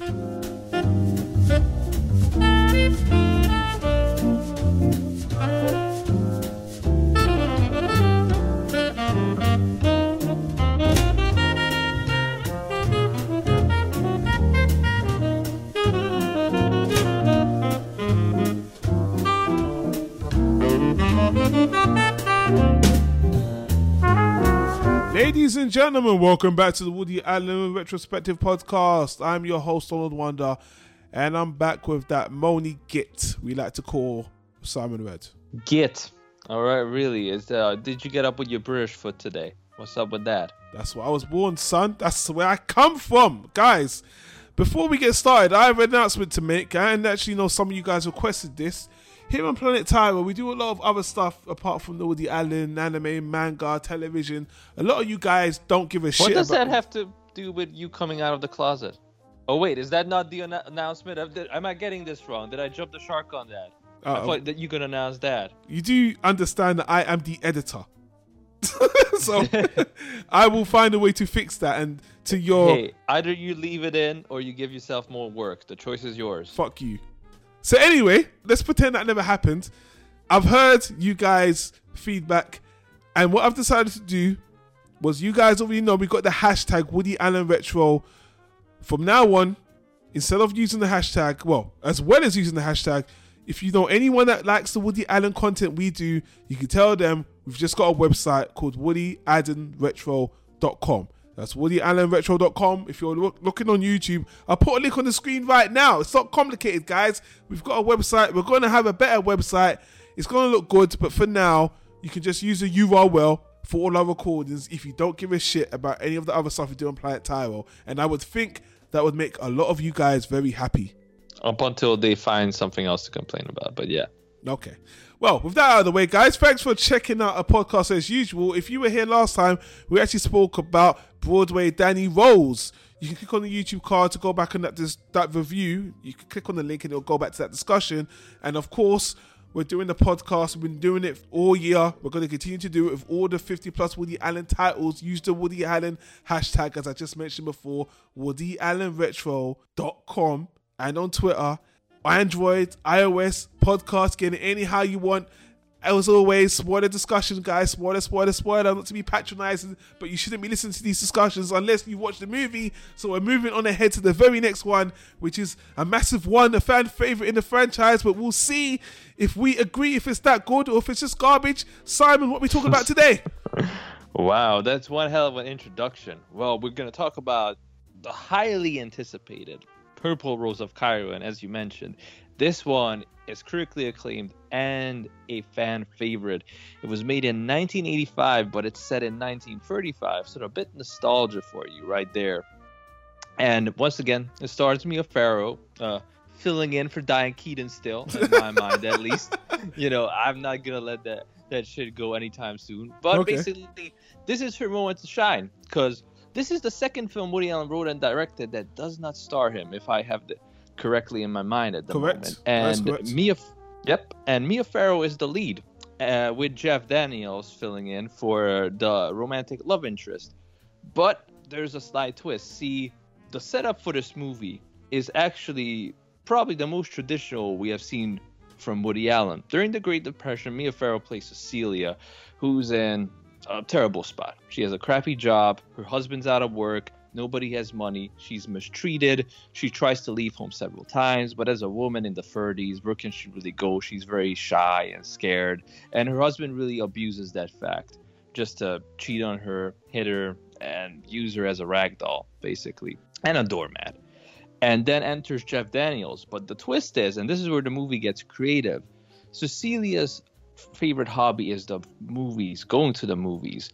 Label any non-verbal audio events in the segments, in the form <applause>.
Ladies and gentlemen, welcome back to the Woody Allen Retrospective Podcast. I'm your host, Donald Wonder, and I'm back with that Moni Git we like to call Simon Red. Git. All right, really. Is uh, did you get up with your British foot today? What's up with that? That's where I was born, son. That's where I come from. Guys, before we get started, I have an announcement to make. And actually know some of you guys requested this. Here on Planet Tyra, we do a lot of other stuff apart from the Woody Allen, anime, manga, television. A lot of you guys don't give a What shit What does that have to do with you coming out of the closet? Oh wait, is that not the anno- announcement? Am I getting this wrong? Did I jump the shark on that? I Uh-oh. thought that you could announce that. you do understand that I am the editor. <laughs> so <laughs> <laughs> I will find a way to fix that and to your Hey, either you leave it in or you give yourself more work. The choice is yours. fuck you. So anyway, let's pretend that never happened. I've heard you guys feedback, and what I've decided to do was you guys already know we got the hashtag Woody Allen Retro. From now on, instead of using the hashtag, well, as well as using the hashtag, if you know anyone that likes the Woody Allen content we do, you can tell them we've just got a website called WoodyAllenRetro.com. That's WoodyAllenRetro.com. If you're look, looking on YouTube, I'll put a link on the screen right now. It's not complicated, guys. We've got a website. We're going to have a better website. It's going to look good, but for now, you can just use the URL for all our recordings if you don't give a shit about any of the other stuff we do on Planet Tyro. And I would think that would make a lot of you guys very happy. Up until they find something else to complain about. But yeah. Okay. Well, with that out of the way, guys, thanks for checking out our podcast as usual. If you were here last time, we actually spoke about Broadway Danny Rose. You can click on the YouTube card to go back on that this, that review. You can click on the link and it'll go back to that discussion. And of course, we're doing the podcast. We've been doing it all year. We're going to continue to do it with all the 50 plus Woody Allen titles. Use the Woody Allen hashtag, as I just mentioned before, WoodyAllenRetro.com and on Twitter. Android, iOS, podcast, get it anyhow you want. As always, spoiler discussion, guys. Spoiler, spoiler, spoiler. Not to be patronizing, but you shouldn't be listening to these discussions unless you watch the movie. So we're moving on ahead to the very next one, which is a massive one, a fan favorite in the franchise. But we'll see if we agree if it's that good or if it's just garbage. Simon, what we talking about today? <laughs> Wow, that's one hell of an introduction. Well, we're going to talk about the highly anticipated Purple Rose of Cairo, and as you mentioned, this one is critically acclaimed and a fan favorite. It was made in 1985, but it's set in 1935, so a bit nostalgia for you right there. And once again, it stars Mia Farrow, uh, filling in for Diane Keaton still, in my <laughs> mind at least. You know, I'm not gonna let that that shit go anytime soon. But Okay. basically, this is her moment to shine because this is the second film Woody Allen wrote and directed that does not star him, if I have the correctly in my mind at the Correct. moment. And correct. Mia, yep, and Mia Farrow is the lead, uh, with Jeff Daniels filling in for the romantic love interest. But there's a slight twist. See, the setup for this movie is actually probably the most traditional we have seen from Woody Allen. During the Great Depression, Mia Farrow plays Cecilia, who's in a terrible spot. She has a crappy job, her husband's out of work, nobody has money, she's mistreated, she tries to leave home several times, but as a woman in the 30s, where can she really go? She's very shy and scared, and her husband really abuses that fact just to cheat on her, hit her, and use her as a rag doll, basically, and a doormat. And then enters Jeff Daniels. But the twist is, and this is where the movie gets creative, Cecilia's favorite hobby is the movies, going to the movies.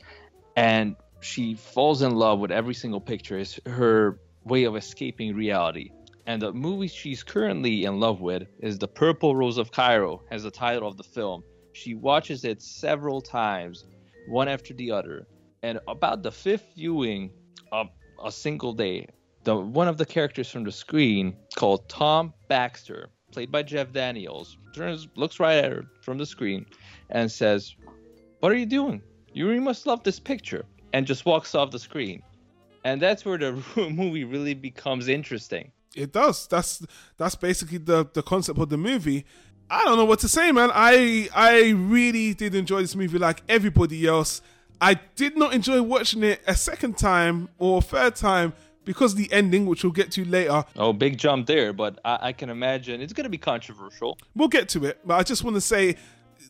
And she falls in love with every single picture. It's her way of escaping reality. And the movie she's currently in love with is The Purple Rose of Cairo, as the title of the film. She watches it several times, one after the other. And about the fifth viewing of a single day, the one of the characters from the screen called Tom Baxter, played by Jeff Daniels, turns looks right at her from the screen and says, "What are you doing? You really must love this picture," and just walks off the screen. And that's where the <laughs> movie really becomes interesting. It does. That's that's basically the the concept of the movie. I don't know what to say, man. I I really did enjoy this movie like everybody else. I did not enjoy watching it a second time or third time because the ending, which we'll get to later. Oh, big jump there, but I, I can imagine it's going to be controversial. We'll get to it, but I just want to say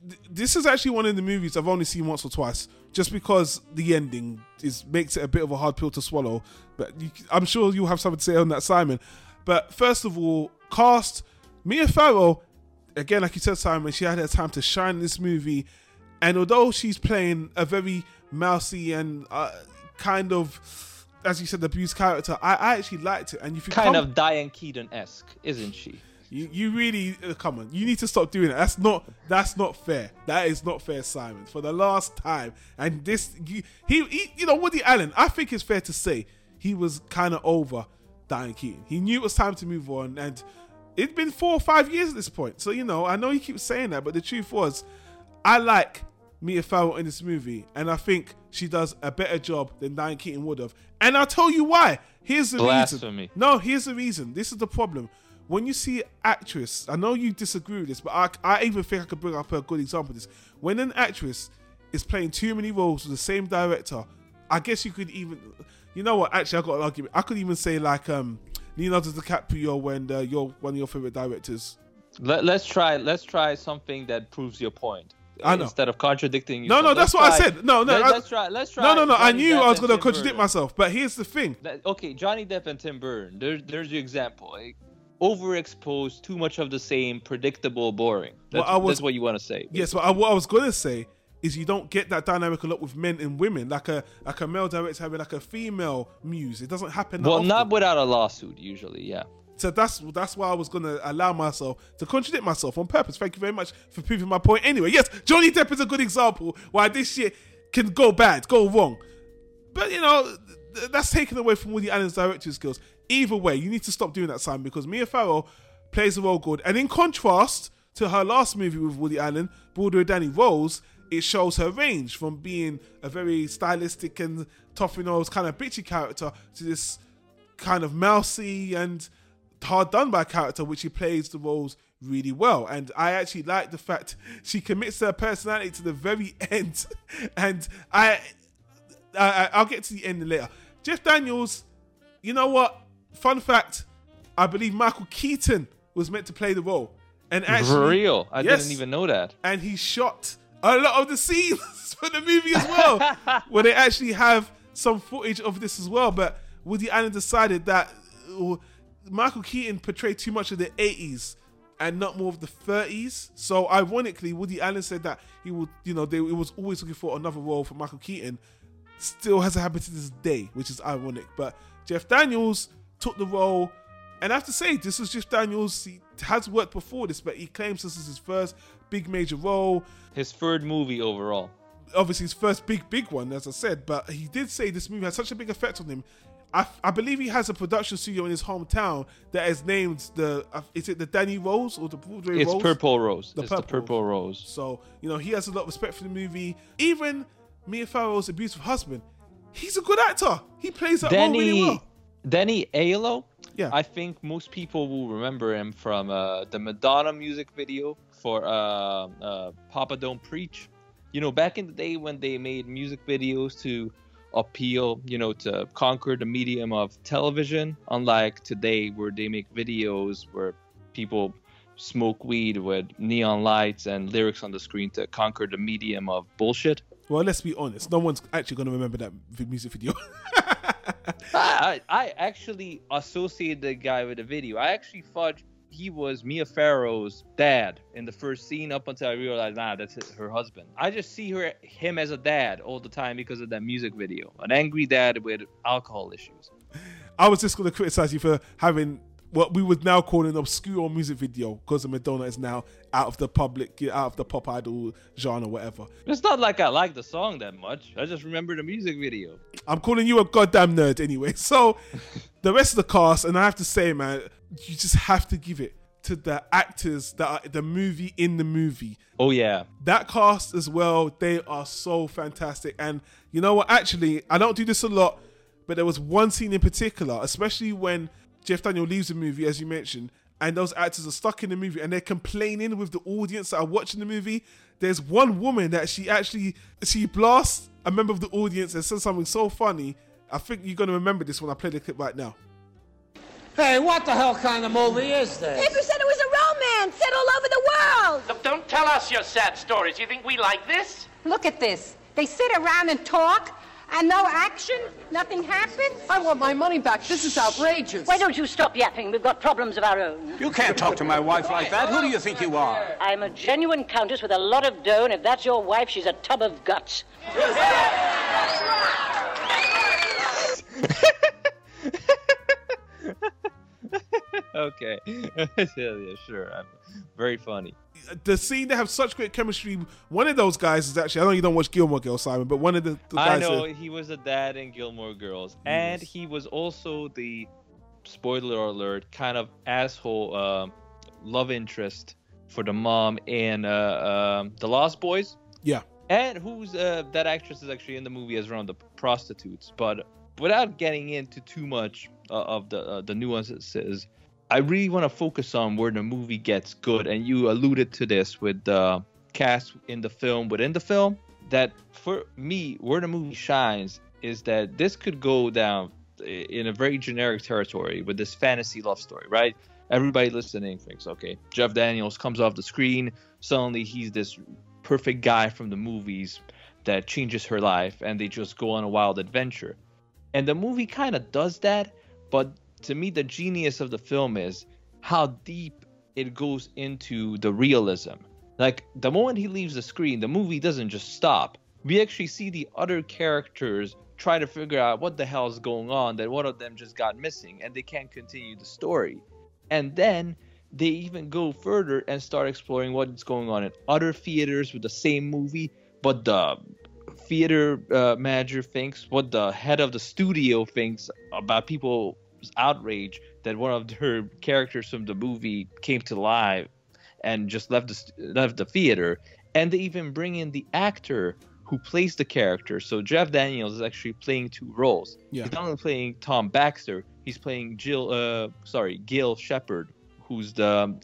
th- this is actually one of the movies I've only seen once or twice, just because the ending is makes it a bit of a hard pill to swallow. But you, I'm sure you'll have something to say on that, Simon. But first of all, cast Mia Farrow again, like you said, Simon, she had her time to shine in this movie, and although she's playing a very mousy and uh, kind of, as you said, the abused character, I, I actually liked it. And if you Kind come- of Diane Keaton esque, isn't she? you, you really uh, come on. You need to stop doing that. That's not that's not fair. That is not fair, Simon. For the last time, and this you, he, he you know Woody Allen. I think it's fair to say he was kind of over Diane Keaton. He knew it was time to move on, and it'd been four or five years at this point. So you know, I know he keeps saying that, but the truth was, I like Mia Farrow in this movie, and I think she does a better job than Diane Keaton would have. And I'll tell you why. Here's the reason. Blasphemy. No, here's the reason. This is the problem. When you see actress, I know you disagree with this, but I, I even think I could bring up a good example of this. When an actress is playing too many roles with the same director, I guess you could even, you know what? Actually, I got an argument. I could even say like um, Leonardo DiCaprio when uh, you're one of your favorite directors. Let, let's try. Let's try something that proves your point. I know. Instead of contradicting you. No, no, that's what I said. No, no, Let, us try. Let's try. No, no, no. I knew Depp I was going to contradict Burton. myself, but here's the thing. That- okay, Johnny Depp and Tim Burton. There's there's your example. Like, overexposed, too much of the same, predictable, boring. That's, Well, I was- that's what you want to say. Yes, but I, what I was going to say is you don't get that dynamic a lot with men and women, like a like a male director having like a female muse. It doesn't happen. that Well, often. not without a lawsuit, usually. Yeah. So that's that's why I was to allow myself to contradict myself on purpose. Thank you very much for proving my point. Anyway, yes, Johnny Depp is a good example why this shit can go bad, go wrong. But you know, that's taken away from Woody Allen's directing skills. Either way, you need to stop doing that, Simon, because Mia Farrow plays the role good. And in contrast to her last movie with Woody Allen, Broadway Danny Rose, it shows her range from being a very stylistic and tough nose kind of bitchy character to this kind of mousy and hard done by character, which she plays the roles really well. And I actually like the fact <laughs> she commits her personality to the very <laughs> end. And I, I I'll get to the end later. Jeff Daniels, you know what? Fun fact: I believe Michael Keaton was meant to play the role, and actually, For real. I yes. didn't even know that. and he shot a lot of the scenes <laughs> for the movie as well, where they actually have some footage of this as well. But Woody Allen decided that uh, Michael Keaton portrayed too much of the 80s and not more of the 30s. So ironically, Woody Allen said that he would, you know, they it was always looking for another role for Michael Keaton. Still hasn't happened to this day, which is ironic. But Jeff Daniels took the role. And I have to say, this is Jeff Daniels. He has worked before this, but he claims this is his first big major role His third movie overall. obviously his first big big one as i said but he did say this movie had such a big effect on him i, I believe he has a production studio in his hometown that is named the uh, is it the danny rose or the broadway It's rose Purple Rose. The it's the Purple Purple Rose. so you know he has a lot of respect for the movie even mia farrow's abusive husband he's a good actor he plays that role really Danny well Danny Aiello. Yeah. I think most people will remember him from uh, the Madonna music video for uh, uh, Papa Don't Preach. You know, back in the day when they made music videos to appeal, you know, to conquer the medium of television, unlike today where they make videos where people smoke weed with neon lights and lyrics on the screen to conquer the medium of bullshit. well let's be honest no one's actually going to remember that music video <laughs> I, I actually associated the guy with the video. I actually thought he was Mia Farrow's dad in the first scene up until I realized, nah, that's his- her husband. I just see her him as a dad all the time because of that music video. An angry dad with alcohol issues. I was just going to criticize you for having what we would now call an obscure music video because Madonna is now out of the public, out of the pop idol genre, whatever. It's not like I like the song that much. I just remember the music video. I'm calling you a goddamn nerd anyway. <laughs> So the rest of the cast, and I have to say, man, you just have to give it to the actors that are the movie in the movie. Oh yeah. That cast as well, they are so fantastic. And you know what? Actually, I don't do this a lot, but there was one scene in particular, especially when Jeff Daniel leaves the movie, as you mentioned, and those actors are stuck in the movie and they're complaining with the audience that are watching the movie. There's one woman that she actually she blasts a member of the audience and says something so funny. I think you're gonna remember this when I play the clip right now. Hey, what the hell kind of movie is this? Paper said it was a romance set all over the world. Look, don't tell us your sad stories. You think we like this? Look at this. They sit around and talk, and no action, nothing happens. I want my money back. This is outrageous. Why don't you stop yapping? We've got problems of our own. You can't talk to my wife like that. Who do you think you are? I'm a genuine countess with a lot of dough, and if that's your wife, she's a tub of guts. <laughs> okay. <laughs> yeah, yeah, sure. I'm very funny. The scene they have such great chemistry. One of those guys is actually I know you don't watch Gilmore Girls, Simon, but one of the, the guys. I know that- he was a dad in Gilmore Girls, and he was also the spoiler alert kind of asshole um love interest for the mom in uh, um, the Lost Boys. yeah, And who's uh, that actress is actually in the movie as one of the prostitutes. But without getting into too much uh, of the uh, the nuances, I really want to focus on where the movie gets good. And you alluded to this with the cast in the film within the film. That for me, where the movie shines is that this could go down in a very generic territory with this fantasy love story, right? Everybody listening thinks, okay, Jeff Daniels comes off the screen, suddenly he's this perfect guy from the movies that changes her life, and they just go on a wild adventure. And the movie kind of does that, but to me, the genius of the film is how deep it goes into the realism. Like the moment he leaves the screen, the movie doesn't just stop. We actually see the other characters try to figure out what the hell is going on, that one of them just got missing and they can't continue the story. And then they even go further and start exploring what's going on in other theaters with the same movie, but the theater uh, manager thinks, what the head of the studio thinks about outrage that one of her characters from the movie came to life and just left the left the theater, and they even bring in the actor who plays the character. So Jeff Daniels is actually playing two roles. Yeah. He's not only playing Tom Baxter, he's playing Jill. Uh, sorry, Gil Shepherd, who's the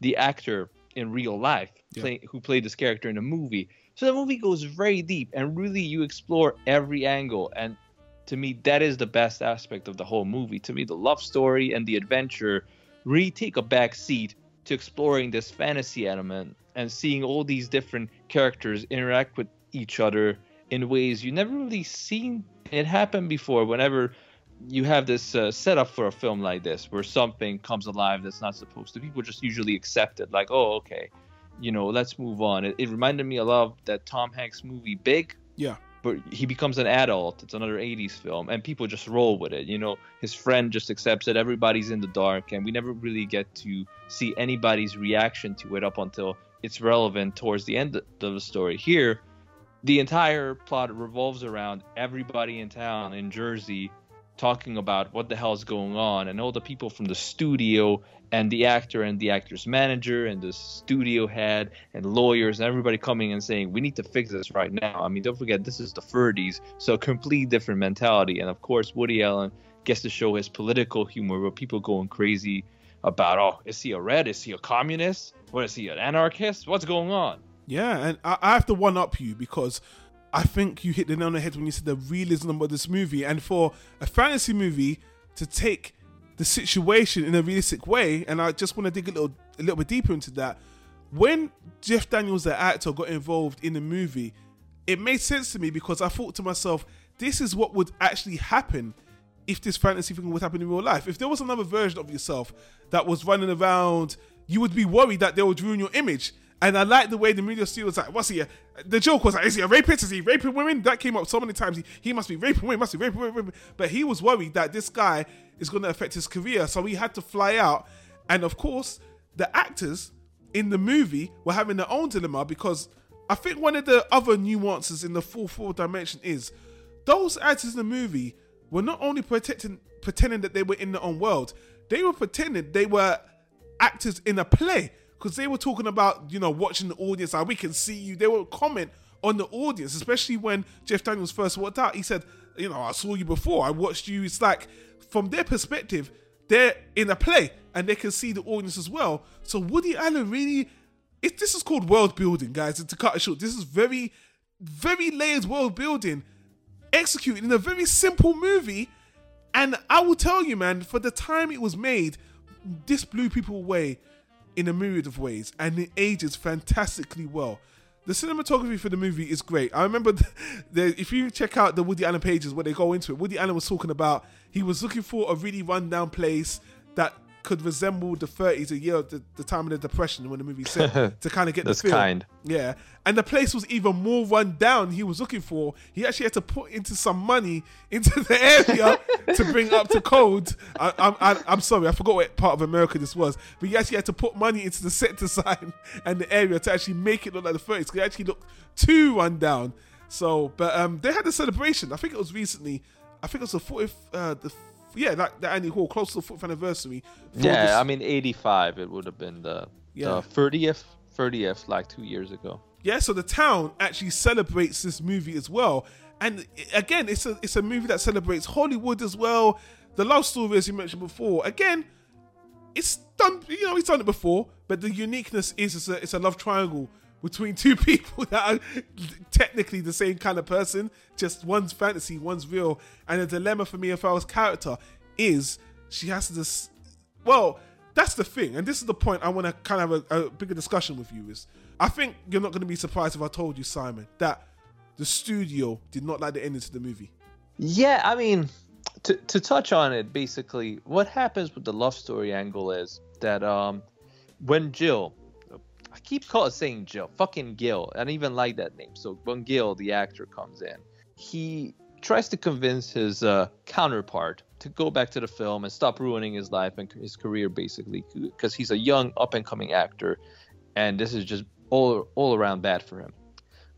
the actor in real life, Yeah. play, who played this character in the movie. So the movie goes very deep, and really you explore every angle. And to me, that is the best aspect of the whole movie. To me, the love story and the adventure really take a back seat to exploring this fantasy element and seeing all these different characters interact with each other in ways you never really seen it happen before. Whenever you have this uh, setup for a film like this, where something comes alive that's not supposed to, people just usually accept it, like, oh, okay, you know, let's move on. It, it reminded me a lot of that Tom Hanks movie, Big yeah, but he becomes an adult. It's another 80s film, and people just roll with it. You know, his friend just accepts it. Everybody's in the dark, and we never really get to see anybody's reaction to it up until it's relevant towards the end of the story. Here, the entire plot revolves around everybody in town in Jersey talking about what the hell's going on, and all the people from the studio and the actor and the actor's manager and the studio head and lawyers and everybody coming and saying we need to fix this right now. I mean, don't forget this is the 30s, so a complete different mentality. And of course, Woody Allen gets to show his political humor, where people going crazy about, oh, is he a red? Is he a communist? What is he, an anarchist? What's going on? yeah. And I have to one up you because I think you hit the nail on the head when you said the realism of this movie. And for a fantasy movie to take the situation in a realistic way, and I just want to dig a little a little bit deeper into that. When Jeff Daniels, the actor, got involved in the movie, it made sense to me because I thought to myself, this is what would actually happen if this fantasy thing would happen in real life. If there was another version of yourself that was running around, you would be worried that they would ruin your image. And I like the way the media still was like, what's he? A, the joke was like, is he a rapist? Is he raping women? That came up so many times. He, he must be raping women, must be raping women. But he was worried that this guy is going to affect his career. So he had to fly out. And of course, the actors in the movie were having their own dilemma because I think one of the other nuances in the full four dimension is those actors in the movie were not only protecting, pretending that they were in their own world, they were pretending they were actors in a play because they were talking about you know watching the audience how we can see you they would comment on the audience especially when jeff daniels first walked out he said you know i saw you before i watched you it's like from their perspective they're in a play and they can see the audience as well. So Woody Allen really, it, this is called world building, guys. And to cut it short, this is very, very layered world building, executed in a very simple movie. And I will tell you, man, for the time it was made, this blew people away in a myriad of ways, and it ages fantastically well. The cinematography for the movie is great. I remember <laughs> the, the, if you check out the Woody Allen pages where they go into it, Woody Allen was talking about he was looking for a really rundown place that could resemble the 30s, a year of the, the time of the Depression when the movie set, <laughs> to kind of get the feel. kind. Yeah, and the place was even more run down. He was looking for. He actually had to put into some money into the area <laughs> to bring up to code. I, I'm I, I'm sorry, I forgot what part of America this was, but he actually had to put money into the set design <laughs> and the area to actually make it look like the 30s. 'cause It actually looked too run down. So, but um, they had a celebration. I think it was recently. I think it was the 40th. Uh, the yeah, like the Andy Hall, close to the 40th anniversary. Yeah, this- I mean, 85, it would have been the, Yeah. the 30th, 30th, like two years ago. Yeah, so the town actually celebrates this movie as well. And again, it's a it's a movie that celebrates Hollywood as well. The love story, as you mentioned before, again, it's done. You know, he's done it before, but the uniqueness is it's a it's a love triangle between two <laughs> people that are technically the same kind of person. Just one's fantasy, one's real. And the dilemma for Mia Farrow's character is she has to just well, that's the thing, and this is the point I want to kind of have a, a bigger discussion with you. Is I think you're not going to be surprised if I told you, Simon, that the studio did not like the ending to the movie. Yeah, I mean, to to touch on it, basically, what happens with the love story angle is that um, when Jill, I keep call saying Jill, fucking Gil, I don't even like that name. So when Gil, the actor, comes in, he tries to convince his uh, counterpart to go back to the film and stop ruining his life and his career, basically, because he's a young up and coming actor, and this is just all all around bad for him.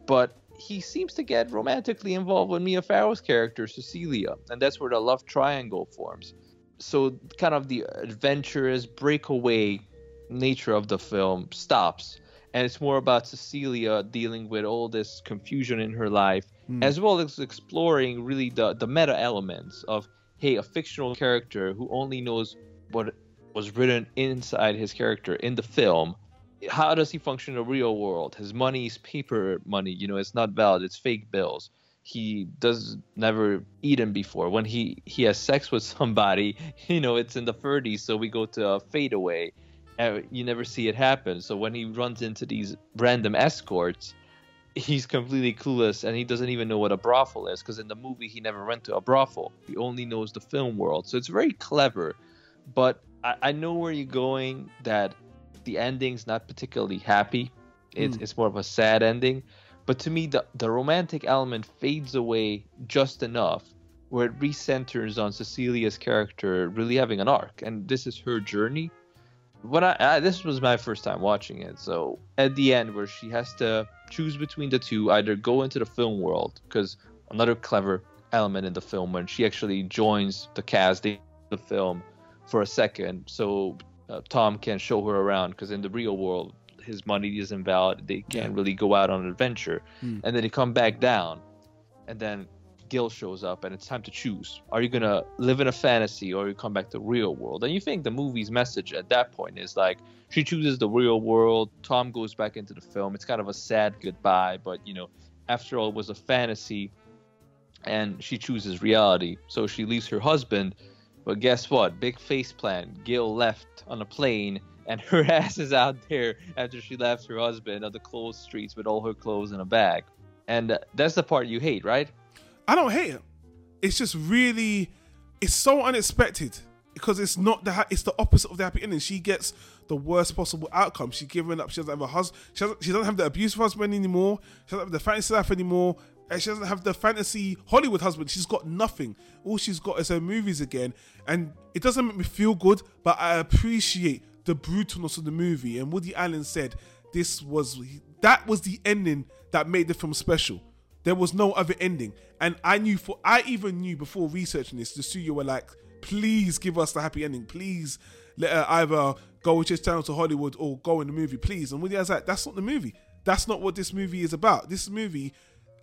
But he seems to get romantically involved with Mia Farrow's character Cecilia, and that's where the love triangle forms. So, kind of the adventurous breakaway nature of the film stops, and it's more about Cecilia dealing with all this confusion in her life, hmm. as well as exploring really the the meta elements of hey, a fictional character who only knows what was written inside his character in the film how does he function in the real world? His money is paper money, you know, it's not valid, it's fake bills. He does never eaten before. When he he has sex with <laughs> somebody, you know, it's in the 30s, so we go to a fadeaway. And you never see it happen. So when he runs into these random escorts, he's completely clueless and he doesn't even know what a brothel is because in the movie he never went to a brothel. He only knows the film world. So it's very clever. But I, I know where you're going that the ending's not particularly happy. It's, hmm. it's more of a sad ending. But to me, the, the romantic element fades away just enough where it recenters on Cecilia's character really having an arc. And this is her journey. When I, I this was my first time watching it, so at the end where she has to choose between the two, either go into the film world because another clever element in the film when she actually joins the cast in the film for a second, so uh, Tom can show her around because in the real world his money isn't valid. They can't really go out on an adventure, and then they come back down, and then Gil shows up, and it's time to choose: Are you gonna live in a fantasy, or you come back to real world? And you think the movie's message at that point is like she chooses the real world. Tom goes back into the film. It's kind of a sad goodbye, but you know, after all, it was a fantasy, and she chooses reality. So she leaves her husband. But guess what? Big face plan. Gil left on a plane, and <laughs> her ass is out there after she left her husband on the closed streets with all her clothes in a bag. And that's the part you hate, right? I don't hate it. It's just really, it's so unexpected because it's not the it's the opposite of the happy ending. She gets the worst possible outcome. She's given up. She doesn't have a husband. She she doesn't have the abusive husband anymore. She doesn't have the fantasy life anymore. And she doesn't have the fantasy Hollywood husband. She's got nothing. All she's got is her movies again. And it doesn't make me feel good, but I appreciate the brutalness of the movie. And Woody Allen said this was that was the ending that made the film special. There was no other ending. And I knew for I even knew before researching this, the studio were like, please give us the happy ending. Please let her either go with just down to Hollywood or go in the movie, please. And Woody was like, that's not the movie. That's not what this movie is about. This movie,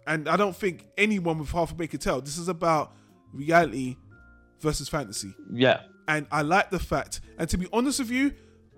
and I don't think anyone with half a brain could tell, this is about reality versus fantasy. Yeah, and I like the fact. And to be honest with you,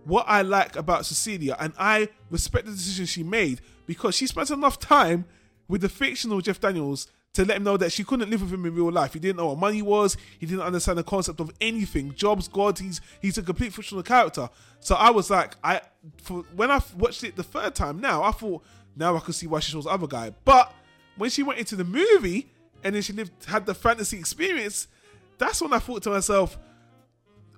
what I like about Cecilia, and I respect the decision she made because she spent enough time with the fictional Jeff Daniels to let him know that she couldn't live with him in real life. He didn't know what money was. He didn't understand the concept of anything. Jobs, God, he's he's a complete fictional character. So I was like, I for, when I watched it the third time now, I thought now I could see why she chose the other guy. But when she went into the movie and then she lived had the fantasy experience, that's when I thought to myself,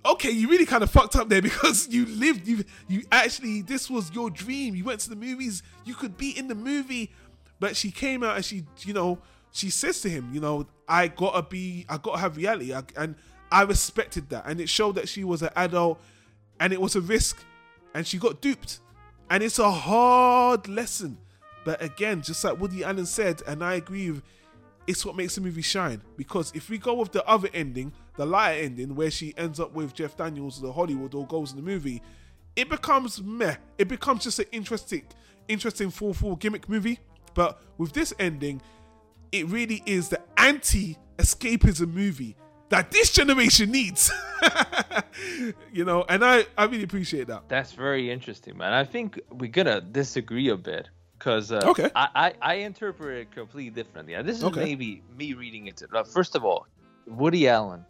okay, you really kind of fucked up there <laughs> because you lived, you you actually this was your dream. You went to the movies, you could be in the movie, but she came out and she, you know, she says to him, you know, I gotta be, I gotta have reality, I, and I respected that, and it showed that she was an adult, and it was a risk, and she got duped, and it's a hard lesson. But again, just like Woody Allen said, and I agree with, it's what makes the movie shine. Because if we go with the other ending, the lighter ending, where she ends up with Jeff Daniels, the Hollywood, or goes in the movie, it becomes meh. It becomes just an interesting, interesting full full gimmick movie. But with this ending, it really is the anti escapism movie that this generation needs. <laughs> you know, and I, I really appreciate that. That's very interesting, man. I think we're gonna disagree a bit because uh, Okay. I, I I interpret it completely differently. This is Okay. maybe me reading it. First of all, Woody Allen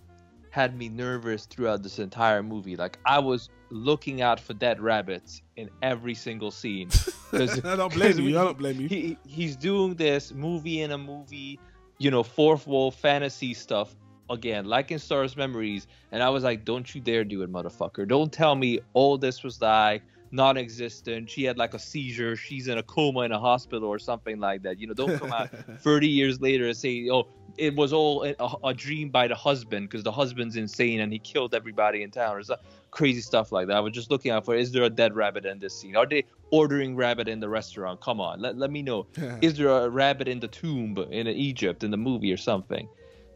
had me nervous throughout this entire movie. Like I was looking out for dead rabbits in every single scene. <laughs> I don't blame you. I don't blame you. <laughs> He he's doing this movie in a movie, you know, fourth wall fantasy stuff again, like in Stardust Memories. And I was like, don't you dare do it, motherfucker! Don't tell me all this was like non-existent. She had like a seizure. She's in a coma in a hospital or something like that. You know, don't come out <laughs> 30 years later and say, oh, it was all a, a dream by the husband because the husband's insane and he killed everybody in town or some uh, crazy stuff like that. I was just looking out for is there a dead rabbit in this scene? Are they ordering rabbit in the restaurant? Come on, let, let me know. <laughs> is there a rabbit in the tomb in Egypt in the movie or something?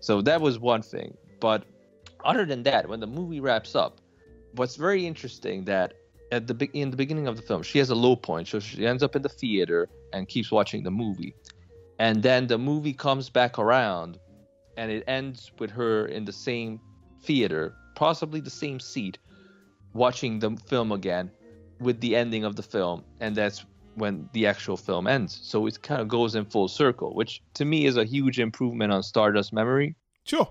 So that was one thing. But other than that, when the movie wraps up, what's very interesting that at the be- in the beginning of the film, she has a low point, so she ends up in the theater and keeps watching the movie, and then the movie comes back around, and it ends with her in the same theater, possibly the same seat, watching the film again, with the ending of the film, and that's when the actual film ends. So it kind of goes in full circle, which to me is a huge improvement on Stardust Memory Sure.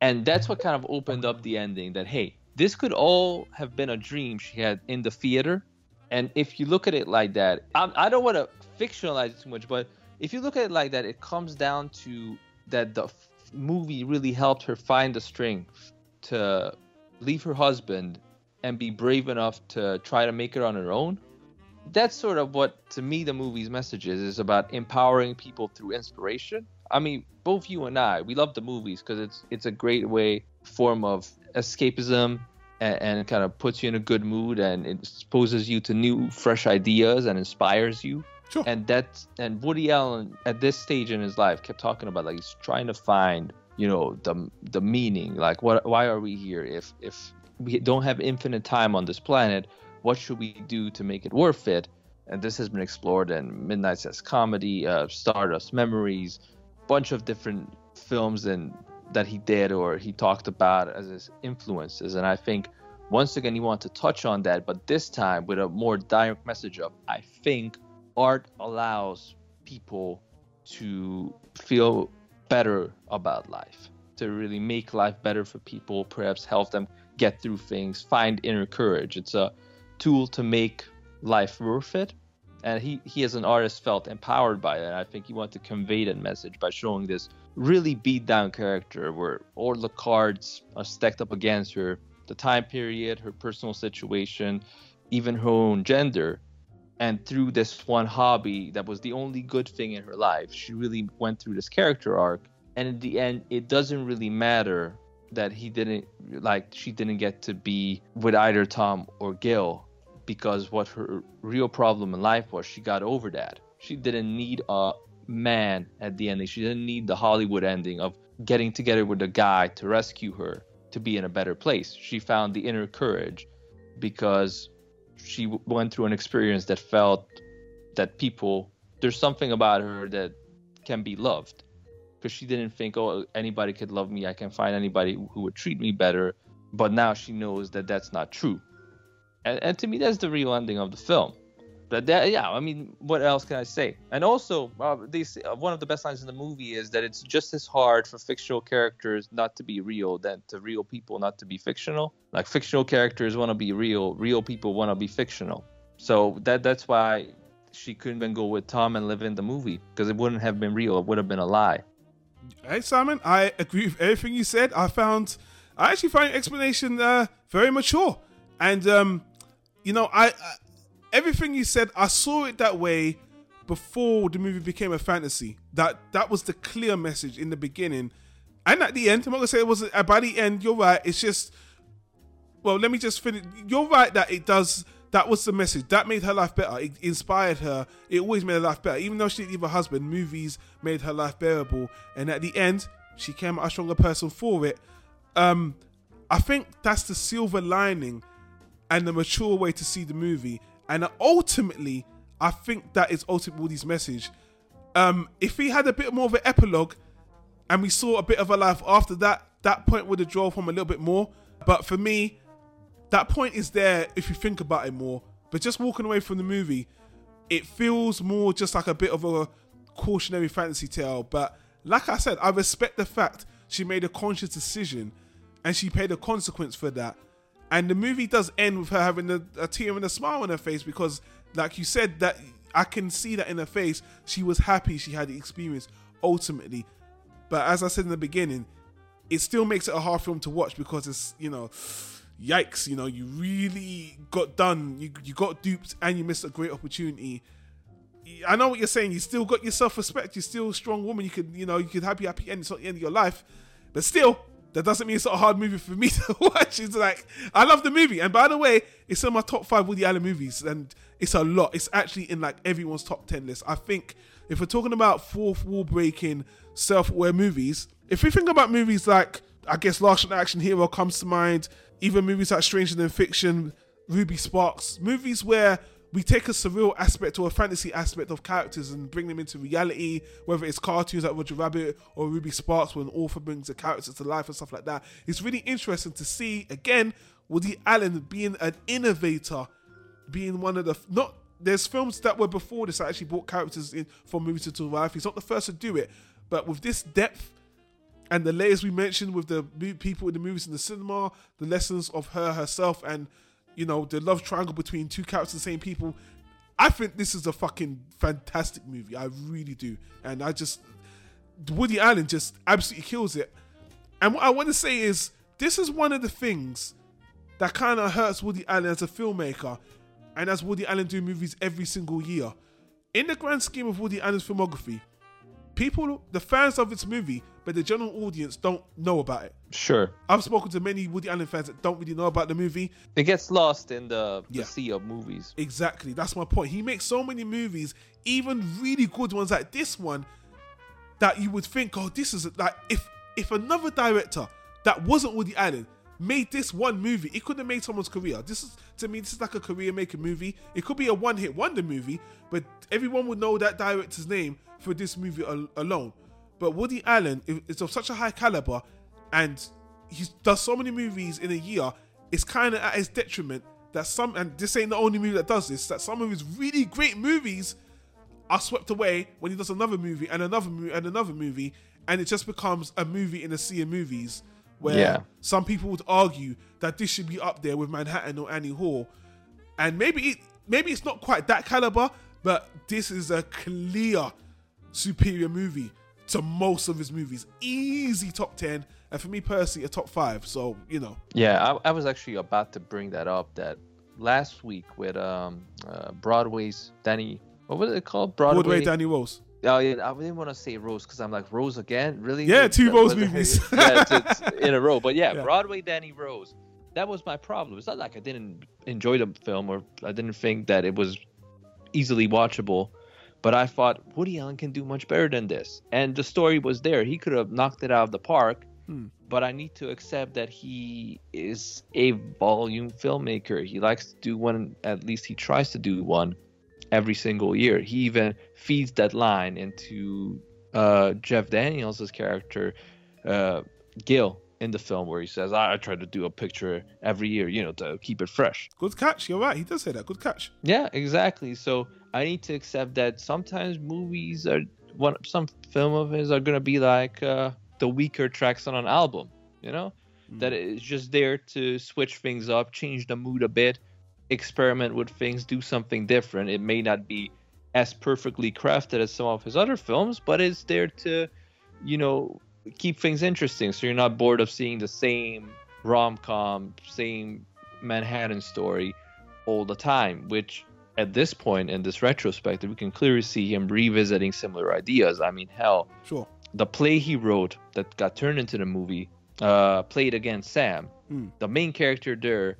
and that's what kind of opened up the ending that hey this could all have been a dream she had in the theater. And if you look at it like that I'm, i don't want to fictionalize it too much but if you look at it like that it comes down to that the f- movie really helped her find the strength to leave her husband and be brave enough to try to make it on her own. That's sort of what to me the movie's message is is about empowering people through inspiration. I mean both you and i we love the movies because it's it's a great way form of escapism and, and kind of puts you in a good mood and it exposes you to new fresh ideas and inspires you. Sure. and that's and woody allen at this stage in his life kept talking about like he's trying to find you know the the meaning. Like what why are we here? If if we don't have infinite time on this planet what should we do to make it worth it? And this has been explored in Midnight's Sex Comedy uh, stardust memories bunch of different films and that he did or he talked about as his influences. And i think once again he want to touch on that but this time with a more direct message of i think art allows people to feel better about life to really make life better for people perhaps help them get through things find inner courage. It's a tool to make life worth it. And he, he as an artist felt empowered by and i think he wanted to convey that message by showing this really beat down character where all the cards are stacked up against her the time period her personal situation even her own gender. And through this one hobby that was the only good thing in her life she really went through this character arc. And in the end it doesn't really matter that he didn't like she didn't get to be with either tom or gil because what her real problem in life was she got over that. She didn't need a man at the ending she didn't need the hollywood ending of getting together with a guy to rescue her to be in a better place. She found the inner courage because she went through an experience that felt that people there's something about her that can be loved. Because she didn't think oh anybody could love me. I can find anybody who would treat me better. But now she knows that that's not true. And, and to me, that's the real ending of the film. But that, yeah, I mean, what else can I say? And also, uh, uh, one of the best lines in the movie is that it's just as hard for fictional characters not to be real than to real people not to be fictional. Like fictional characters want to be real, real people want to be fictional. So that that's why she couldn't even go with Tom and live in the movie because it wouldn't have been real. It would have been a lie. Hey Simon, I agree with everything you said. I found, I actually find your explanation uh, very mature, and um, you know, I, I everything you said, I saw it that way before the movie became a fantasy. That that was the clear message in the beginning, and at the end. I'm not gonna say it wasn't. uh, By the end, you're right. It's just, well, let me just finish. You're right that it does. That was the message. That made her life better. It inspired her. It always made her life better. Even though she didn't leave her husband, movies made her life bearable. And at the end, she came out a stronger person for it. Um, I think that's the silver lining and the mature way to see the movie. And ultimately, I think that is ultimately Woody's message. Um, if he had a bit more of an epilogue and we saw a bit of a life after that, that point would have drove home a little bit more. But for me, that point is there if you think about it more. But just walking away from the movie, it feels more just like a bit of a cautionary fantasy tale. But like I said, I respect the fact she made a conscious decision and she paid a consequence for that. And the movie does end with her having a, a tear and a smile on her face because, like you said, that I can see that in her face. She was happy she had the experience ultimately. But as I said in the beginning, it still makes it a hard film to watch because it's you know, yikes, you know, you really got done, you you got duped, and you missed a great opportunity. I know what you're saying. You still got your self respect. You're still a strong woman. You could you know you could your happy end. It's not the end of your life, but still. That doesn't mean it's not a hard movie for me <laughs> to watch. It's like I love the movie, and by the way, it's in my top five Woody Allen movies, and it's a lot. It's actually in like everyone's top ten list. I think if we're talking about fourth wall breaking, self-aware movies, if we think about movies like I guess Last Action Hero comes to mind, even movies like Stranger Than Fiction, Ruby Sparks, movies where we take a surreal aspect or a fantasy aspect of characters and bring them into reality, whether it's cartoons like Roger Rabbit or Ruby Sparks, when an author brings the characters to life and stuff like that. It's really interesting to see again Woody Allen being an innovator, being one of the not. There's films that were before this that actually brought characters in from movies to life. He's not the first to do it, but with this depth and the layers we mentioned with the people in the movies in the cinema, the lessons of her herself, and you know the love triangle between two characters, the same people. I think this is a fucking fantastic movie. I really do, and I just Woody Allen just absolutely kills it. And what I want to say is, this is one of the things that kind of hurts Woody Allen as a filmmaker, and as Woody Allen do movies every single year. In the grand scheme of Woody Allen's filmography, people, the fans of this movie, but the general audience don't know about it. Sure. I've spoken to many Woody Allen fans that don't really know about the movie. It gets lost in the, the Yeah. sea of movies. Exactly, that's my point. He makes so many movies, even really good ones like this one, that you would think, oh, this is like if if another director that wasn't Woody Allen made this one movie, it could have made someone's career. This is to me, this is like a career making movie. It could be a one hit wonder movie, but everyone would know that director's name for this movie al- alone. But Woody Allen is of such a high caliber, and he does so many movies in a year. It's kind of at his detriment that some, and this ain't the only movie that does this. That some of his really great movies are swept away when he does another movie and another movie and another movie, and it just becomes a movie in a sea of movies. Where Yeah. some people would argue that this should be up there with Manhattan or Annie Hall, and maybe it, maybe it's not quite that caliber, but this is a clear superior movie to most of his movies. Easy top ten, and for me personally, a top five. So you know, Yeah, I, I was actually about to bring that up. That last week with um uh, Broadway's Danny, what was it called? Broadway. Broadway Danny Rose. Oh yeah, I didn't want to say Rose because I'm like Rose again, really? Yeah, two Rose movies. <laughs> yeah, it's, it's in a row. But yeah, Yeah. Broadway Danny Rose. That was my problem. It's not like I didn't enjoy the film or I didn't think that it was easily watchable, but I thought Woody Allen can do much better than this. And the story was there. He could have knocked it out of the park. Hmm. But I need to accept that he is a volume filmmaker. He likes to do one, at least he tries to do one every single year. He even feeds that line into uh, Jeff Daniels' character, uh, Gil, in the film where he says, I, I try to do a picture every year, you know, to keep it fresh. Good catch. You're right. He does say that. Good catch. Yeah, exactly. So I need to accept that sometimes movies are one some film of his are gonna be like uh, the weaker tracks on an album. You know, that it's just there to switch things up, change the mood a bit, experiment with things, do something different. It may not be as perfectly crafted as some of his other films, but it's there to, you know, keep things interesting. So you're not bored of seeing the same rom com, same Manhattan story all the time, which at this point in this retrospective, we can clearly see him revisiting similar ideas. I mean, hell, Sure. the play he wrote that got turned into the movie, uh, Play It Again, Sam. Mm. The main character there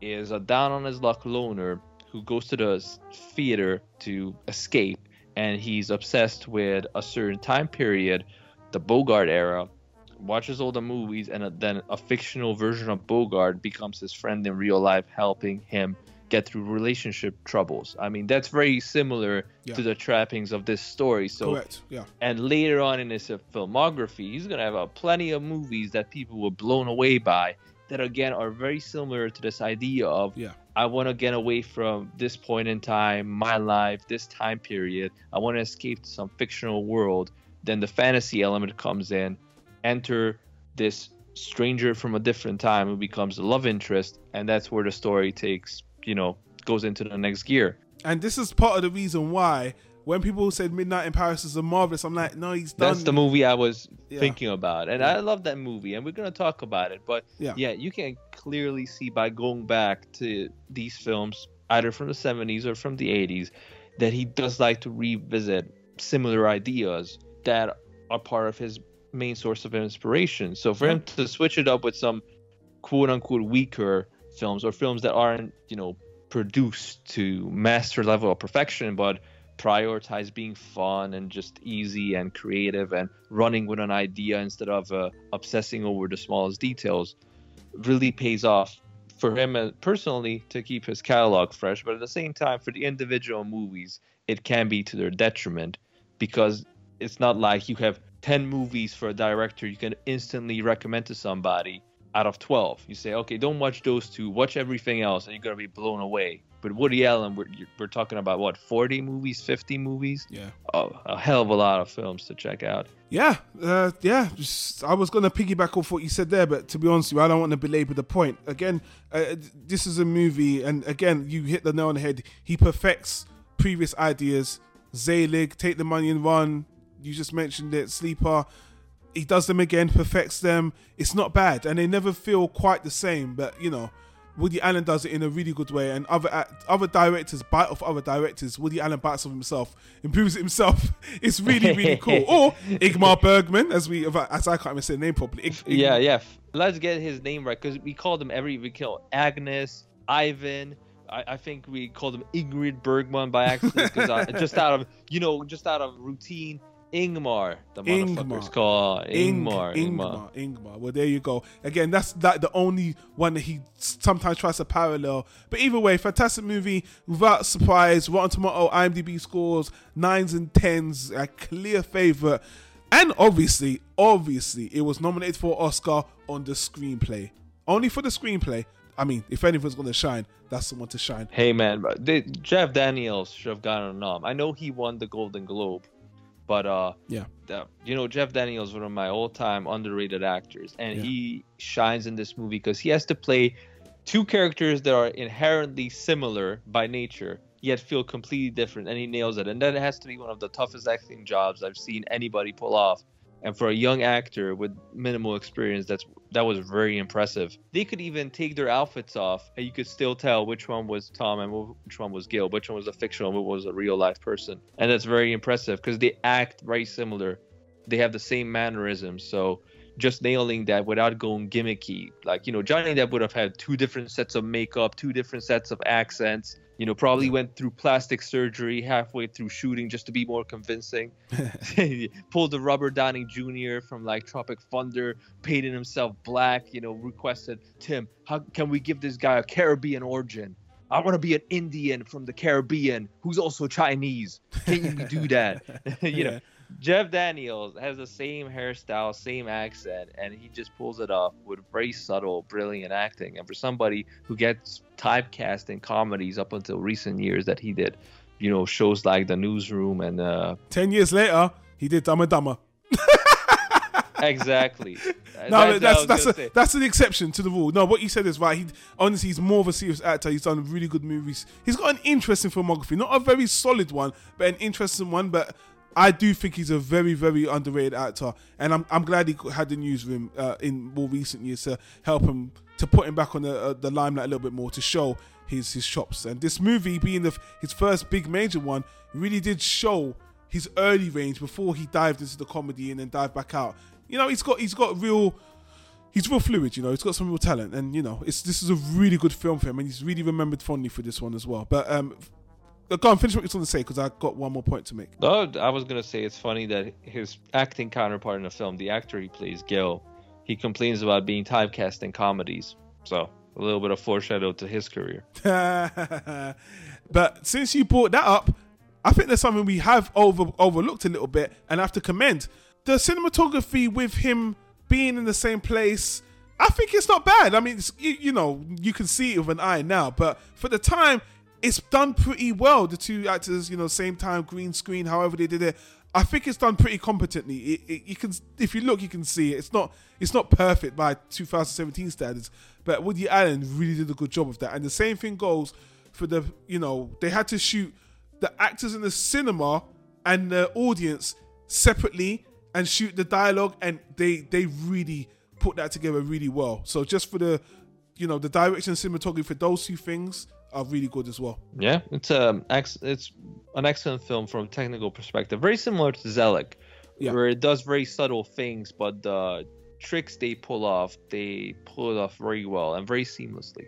is a down on his luck loner who goes to the theater to escape, and he's obsessed with a certain time period, the Bogart era. Watches all the movies, and then a fictional version of Bogart becomes his friend in real life, helping him get through relationship troubles. I mean, that's very similar Yeah. to the trappings of this story. So Correct. Yeah. and later on in his filmography, he's gonna have uh, plenty of movies that people were blown away by. That again are very similar to this idea of Yeah. I want to get away from this point in time, my life, this time period. I want to escape to some fictional world. Then the fantasy element comes in. Enter this stranger from a different time who becomes a love interest, and that's where the story takes, you know, goes into the next gear. And this is part of the reason why when people said Midnight in Paris is a marvelous, I'm like, no, he's done. That's the movie I was Yeah. thinking about, and I love that movie, and we're gonna talk about it. But Yeah. yeah, you can clearly see by going back to these films, either from the '70s or from the '80s, that he does like to revisit similar ideas that are part of his main source of inspiration. So for him to switch it up with some quote unquote weaker films or films that aren't, you know, produced to master level of perfection, but prioritize being fun and just easy and creative and running with an idea instead of uh, obsessing over the smallest details really pays off for him uh, personally to keep his catalog fresh but at the same time for the individual movies it can be to their detriment because it's not like you have 10 movies for a director you can instantly recommend to somebody out of 12 you say okay don't watch those two watch everything else and you're going to be blown away but woody allen we're, we're talking about what 40 movies 50 movies Yeah. oh, a hell of a lot of films to check out Yeah, uh, yeah. Just, I was gonna piggyback off what you said there, but to be honest with you, I don't want to belabor the point. Again, uh, this is a movie, and again, you hit the nail on the head. He perfects previous ideas. Zelig, take the money and run. You just mentioned it. Sleeper. He does them again, perfects them. It's not bad, and they never feel quite the same. But you know, Woody Allen does it in a really good way, and other act- other directors bite off other directors. Woody Allen bites off himself, improves it himself. <laughs> It's really really <laughs> cool. Or Igmar Bergman, as we as I can't even say the name properly. Ig- Ig- yeah yeah let's get his name right because we called him every we called agnes ivan I, I think we called him ingrid bergman by accident because <laughs> just out of you know just out of routine ingmar the motherfucker's Ingmar. called Ing- ingmar Ingmar, Ingmar. Well, there you go. Again, that's like the only one that he sometimes tries to parallel. But either way, fantastic movie without surprise. Rotten Tomato, IMDb scores nines and tens, a clear favorite. And obviously, obviously, it was nominated for Oscar on the screenplay. Only for the screenplay. I mean, if anyone's gonna shine, that's the one to shine. hey man they, jeff daniels should have gotten a nom i know he won the golden globe but uh Yeah. the- you know jeff daniels one of my all-time underrated actors and Yeah. he shines in this movie because he has to play two characters that are inherently similar by nature yet feel completely different and he nails it and that has to be one of the toughest acting jobs i've seen anybody pull off and for a young actor with minimal experience that's that was very impressive. They could even take their outfits off and you could still tell which one was tom and which one was gil which one was a fictional and which was a real life person. And that's very impressive because they act very similar. They have the same mannerisms so just nailing that without going gimmicky. Like you know johnny depp would have had two different sets of makeup two different sets of accents you know probably went through plastic surgery halfway through shooting just to be more convincing <laughs> <laughs> pulled the Robert Downey Jr. from like Tropic Thunder, painted himself black, you know, requested Tim, how can we give this guy a Caribbean origin? I want to be an Indian from the Caribbean who's also Chinese. Can you do that? <laughs> you know, Jeff Daniels has the same hairstyle, same accent, and he just pulls it off with very subtle, brilliant acting. And for somebody who gets typecast in comedies up until recent years, that he did, you know, shows like The Newsroom and uh, Ten years later, he did Dumber and Dumber. <laughs> exactly. No, That's that's that's a, that's an exception to the rule. No, what you said is right. He honestly, he's more of a serious actor. He's done really good movies. He's got an interesting filmography, not a very solid one, but an interesting one. But I do think he's a very, very underrated actor, and I'm I'm glad he had the newsroom uh, in more recent years to help him to put him back on the uh, the limelight a little bit more to show his his chops. And this movie being the his first big major one really did show his early range before he dived into the comedy and then dived back out. You know, he's got he's got real he's real fluid, you know. He's got some real talent, and you know, it's this is a really good film for him, and he's really remembered fondly for this one as well. But um, go on, finish what you're going to say because I got one more point to make. No, I was gonna say it's funny that his acting counterpart in the film, the actor he plays, Gil, he complains about being typecast in comedies. So a little bit of foreshadow to his career. <laughs> but since you brought that up, I think there's something we have over overlooked a little bit, and I have to commend the cinematography with him being in the same place. I think it's not bad. I mean, you, you know, you can see it with an eye now, but for the time, it's done pretty well. The two actors, you know, same time, green screen, however they did it. I think it's done pretty competently. It, it, you can, if you look, you can see it. It's not, it's not perfect by 2017 standards, but Woody Allen really did a good job of that. And the same thing goes for the, you know, they had to shoot the actors in the cinema and the audience separately and shoot the dialogue, and they they really put that together really well. So just for the, you know, the direction cinematography for those two things are really good as well. Yeah, it's um, ex- it's an excellent film from a technical perspective. Very similar to Zelig, Yeah. where it does very subtle things, but the tricks they pull off, they pull it off very well and very seamlessly.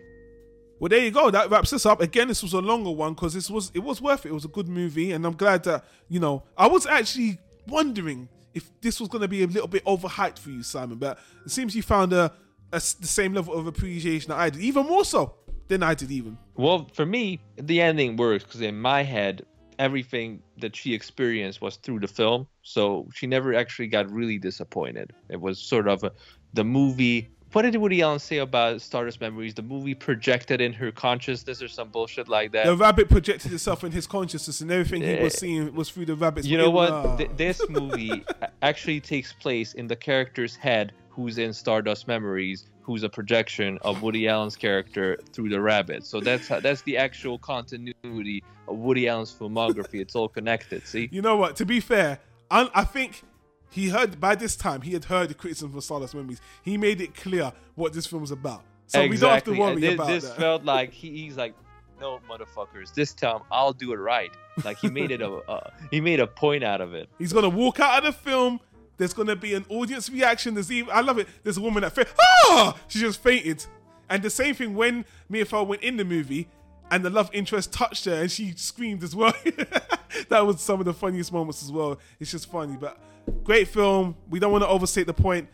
Well, there you go. That wraps us up. Again, this was a longer one because this was it was worth it. It was a good movie, and I'm glad that you know I was actually wondering if this was going to be a little bit overhyped for you, Simon. But it seems you found a, a the same level of appreciation that I did, even more so than I did. Even Well, for me, the ending works because in my head, everything that she experienced was through the film, so she never actually got really disappointed. It was sort of a, the movie. What did Woody Allen say about Stardust Memories? The movie projected in her consciousness or some bullshit like that. the rabbit projected itself in his consciousness, and everything he was seeing was through the rabbit's. you know what? Ah. Th- this movie <laughs> actually takes place in the character's head, who's in Stardust Memories, who's a projection of Woody Allen's character through the rabbit. So that's how, that's the actual continuity of Woody Allen's filmography. It's all connected. See? You know what? To be fair, I, I think he heard by this time he had heard the criticism for Stardust Memories. He made it clear what this film was about, so we don't have to Exactly. worry And about this that. felt <laughs> like he, he's like, no, motherfuckers, this time I'll do it right. Like he made it a uh, he made a point out of it. He's gonna walk out of the film. There's gonna be an audience reaction. There's even I love it. There's a woman that fa- ah, she just fainted. And the same thing when Mia Farrow went in the movie, and the love interest touched her, and she screamed as well. <laughs> that was some of the funniest moments as well. It's just funny, but great film. We don't want to overstate the point.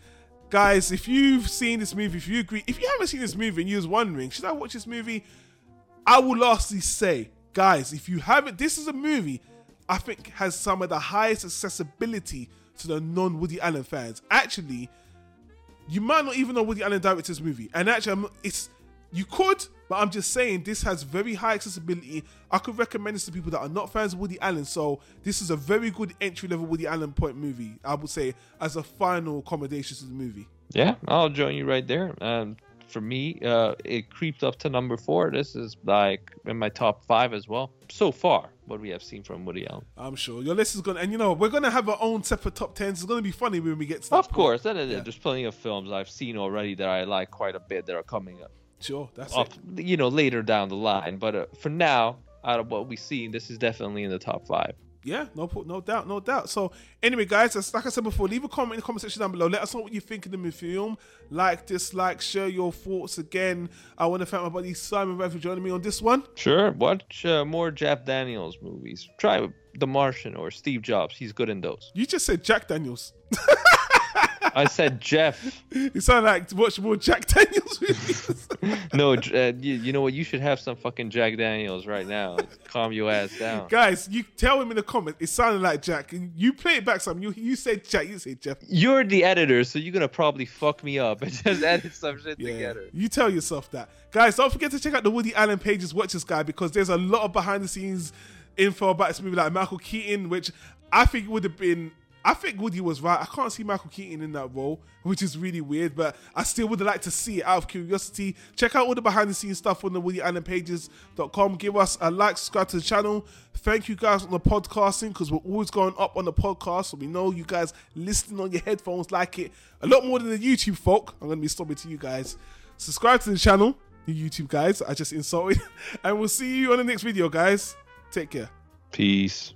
Guys, if you've seen this movie, if you agree, if you haven't seen this movie and you was wondering, should I watch this movie? I will lastly say, guys, if you haven't, this is a movie I think has some of the highest accessibility to the non Woody Allen fans. Actually, you might not even know Woody Allen directed this movie, and actually, it's you could, but I'm just saying this has very high accessibility. I could recommend this to people that are not fans of Woody Allen. So this is a very good entry level Woody Allen point movie. I would say as a final accommodation to the movie. Yeah, I'll join you right there. Um, for me, uh, it creeped up to number four. This is like in my top five as well so far. What we have seen from Woody Allen. I'm sure your list is gonna, and you know we're gonna have our own separate top tens. It's gonna be funny when we get to that Of course, that is it. there's plenty of films I've seen already that I like quite a bit that are coming up, Sure, that's up it. you know, later down the line. But uh, for now, out of what we've seen, this is definitely in the top five. Yeah, no, no doubt, no doubt. So, anyway, guys, as like I said before, leave a comment in the comment section down below. Let us know what you think of the film. Like, dislike, share your thoughts. Again, I want to thank my buddy Simon Red for joining me on this one. Sure, watch uh, more Jeff Daniels movies. Try The Martian or Steve Jobs. He's good in those. You just said Jack Daniels. <laughs> I said Jeff. You sound like watch more Jack Daniels movies. <laughs> No, uh, you, you know what? You should have some fucking Jack Daniels right now. Calm your ass down. Guys, you tell him in the comments. It sounded like Jack. And you play it back some. You you said Jack. You said Jeff. You're the editor, so you're gonna probably fuck me up and just edit some shit Yeah, together. you tell yourself that. Guys, don't forget to check out the Woody Allen Pages Watch This guy because there's a lot of behind the scenes info about this movie, like Michael Keaton, which I think would have been. I think Woody was right. I can't see Michael Keaton in that role, which is really weird, but I still would like to see it out of curiosity. Check out all the behind the scenes stuff on the Woody Allen Pages.com. Give us a like, subscribe to the channel. Thank you guys on the podcasting because we're always going up on the podcast. So we know you guys listening on your headphones like it a lot more than the YouTube folk. I'm going to be stopping to you guys. Subscribe to the channel, you YouTube guys. I just insulted. <laughs> And we'll see you on the next video, guys. Take care. Peace.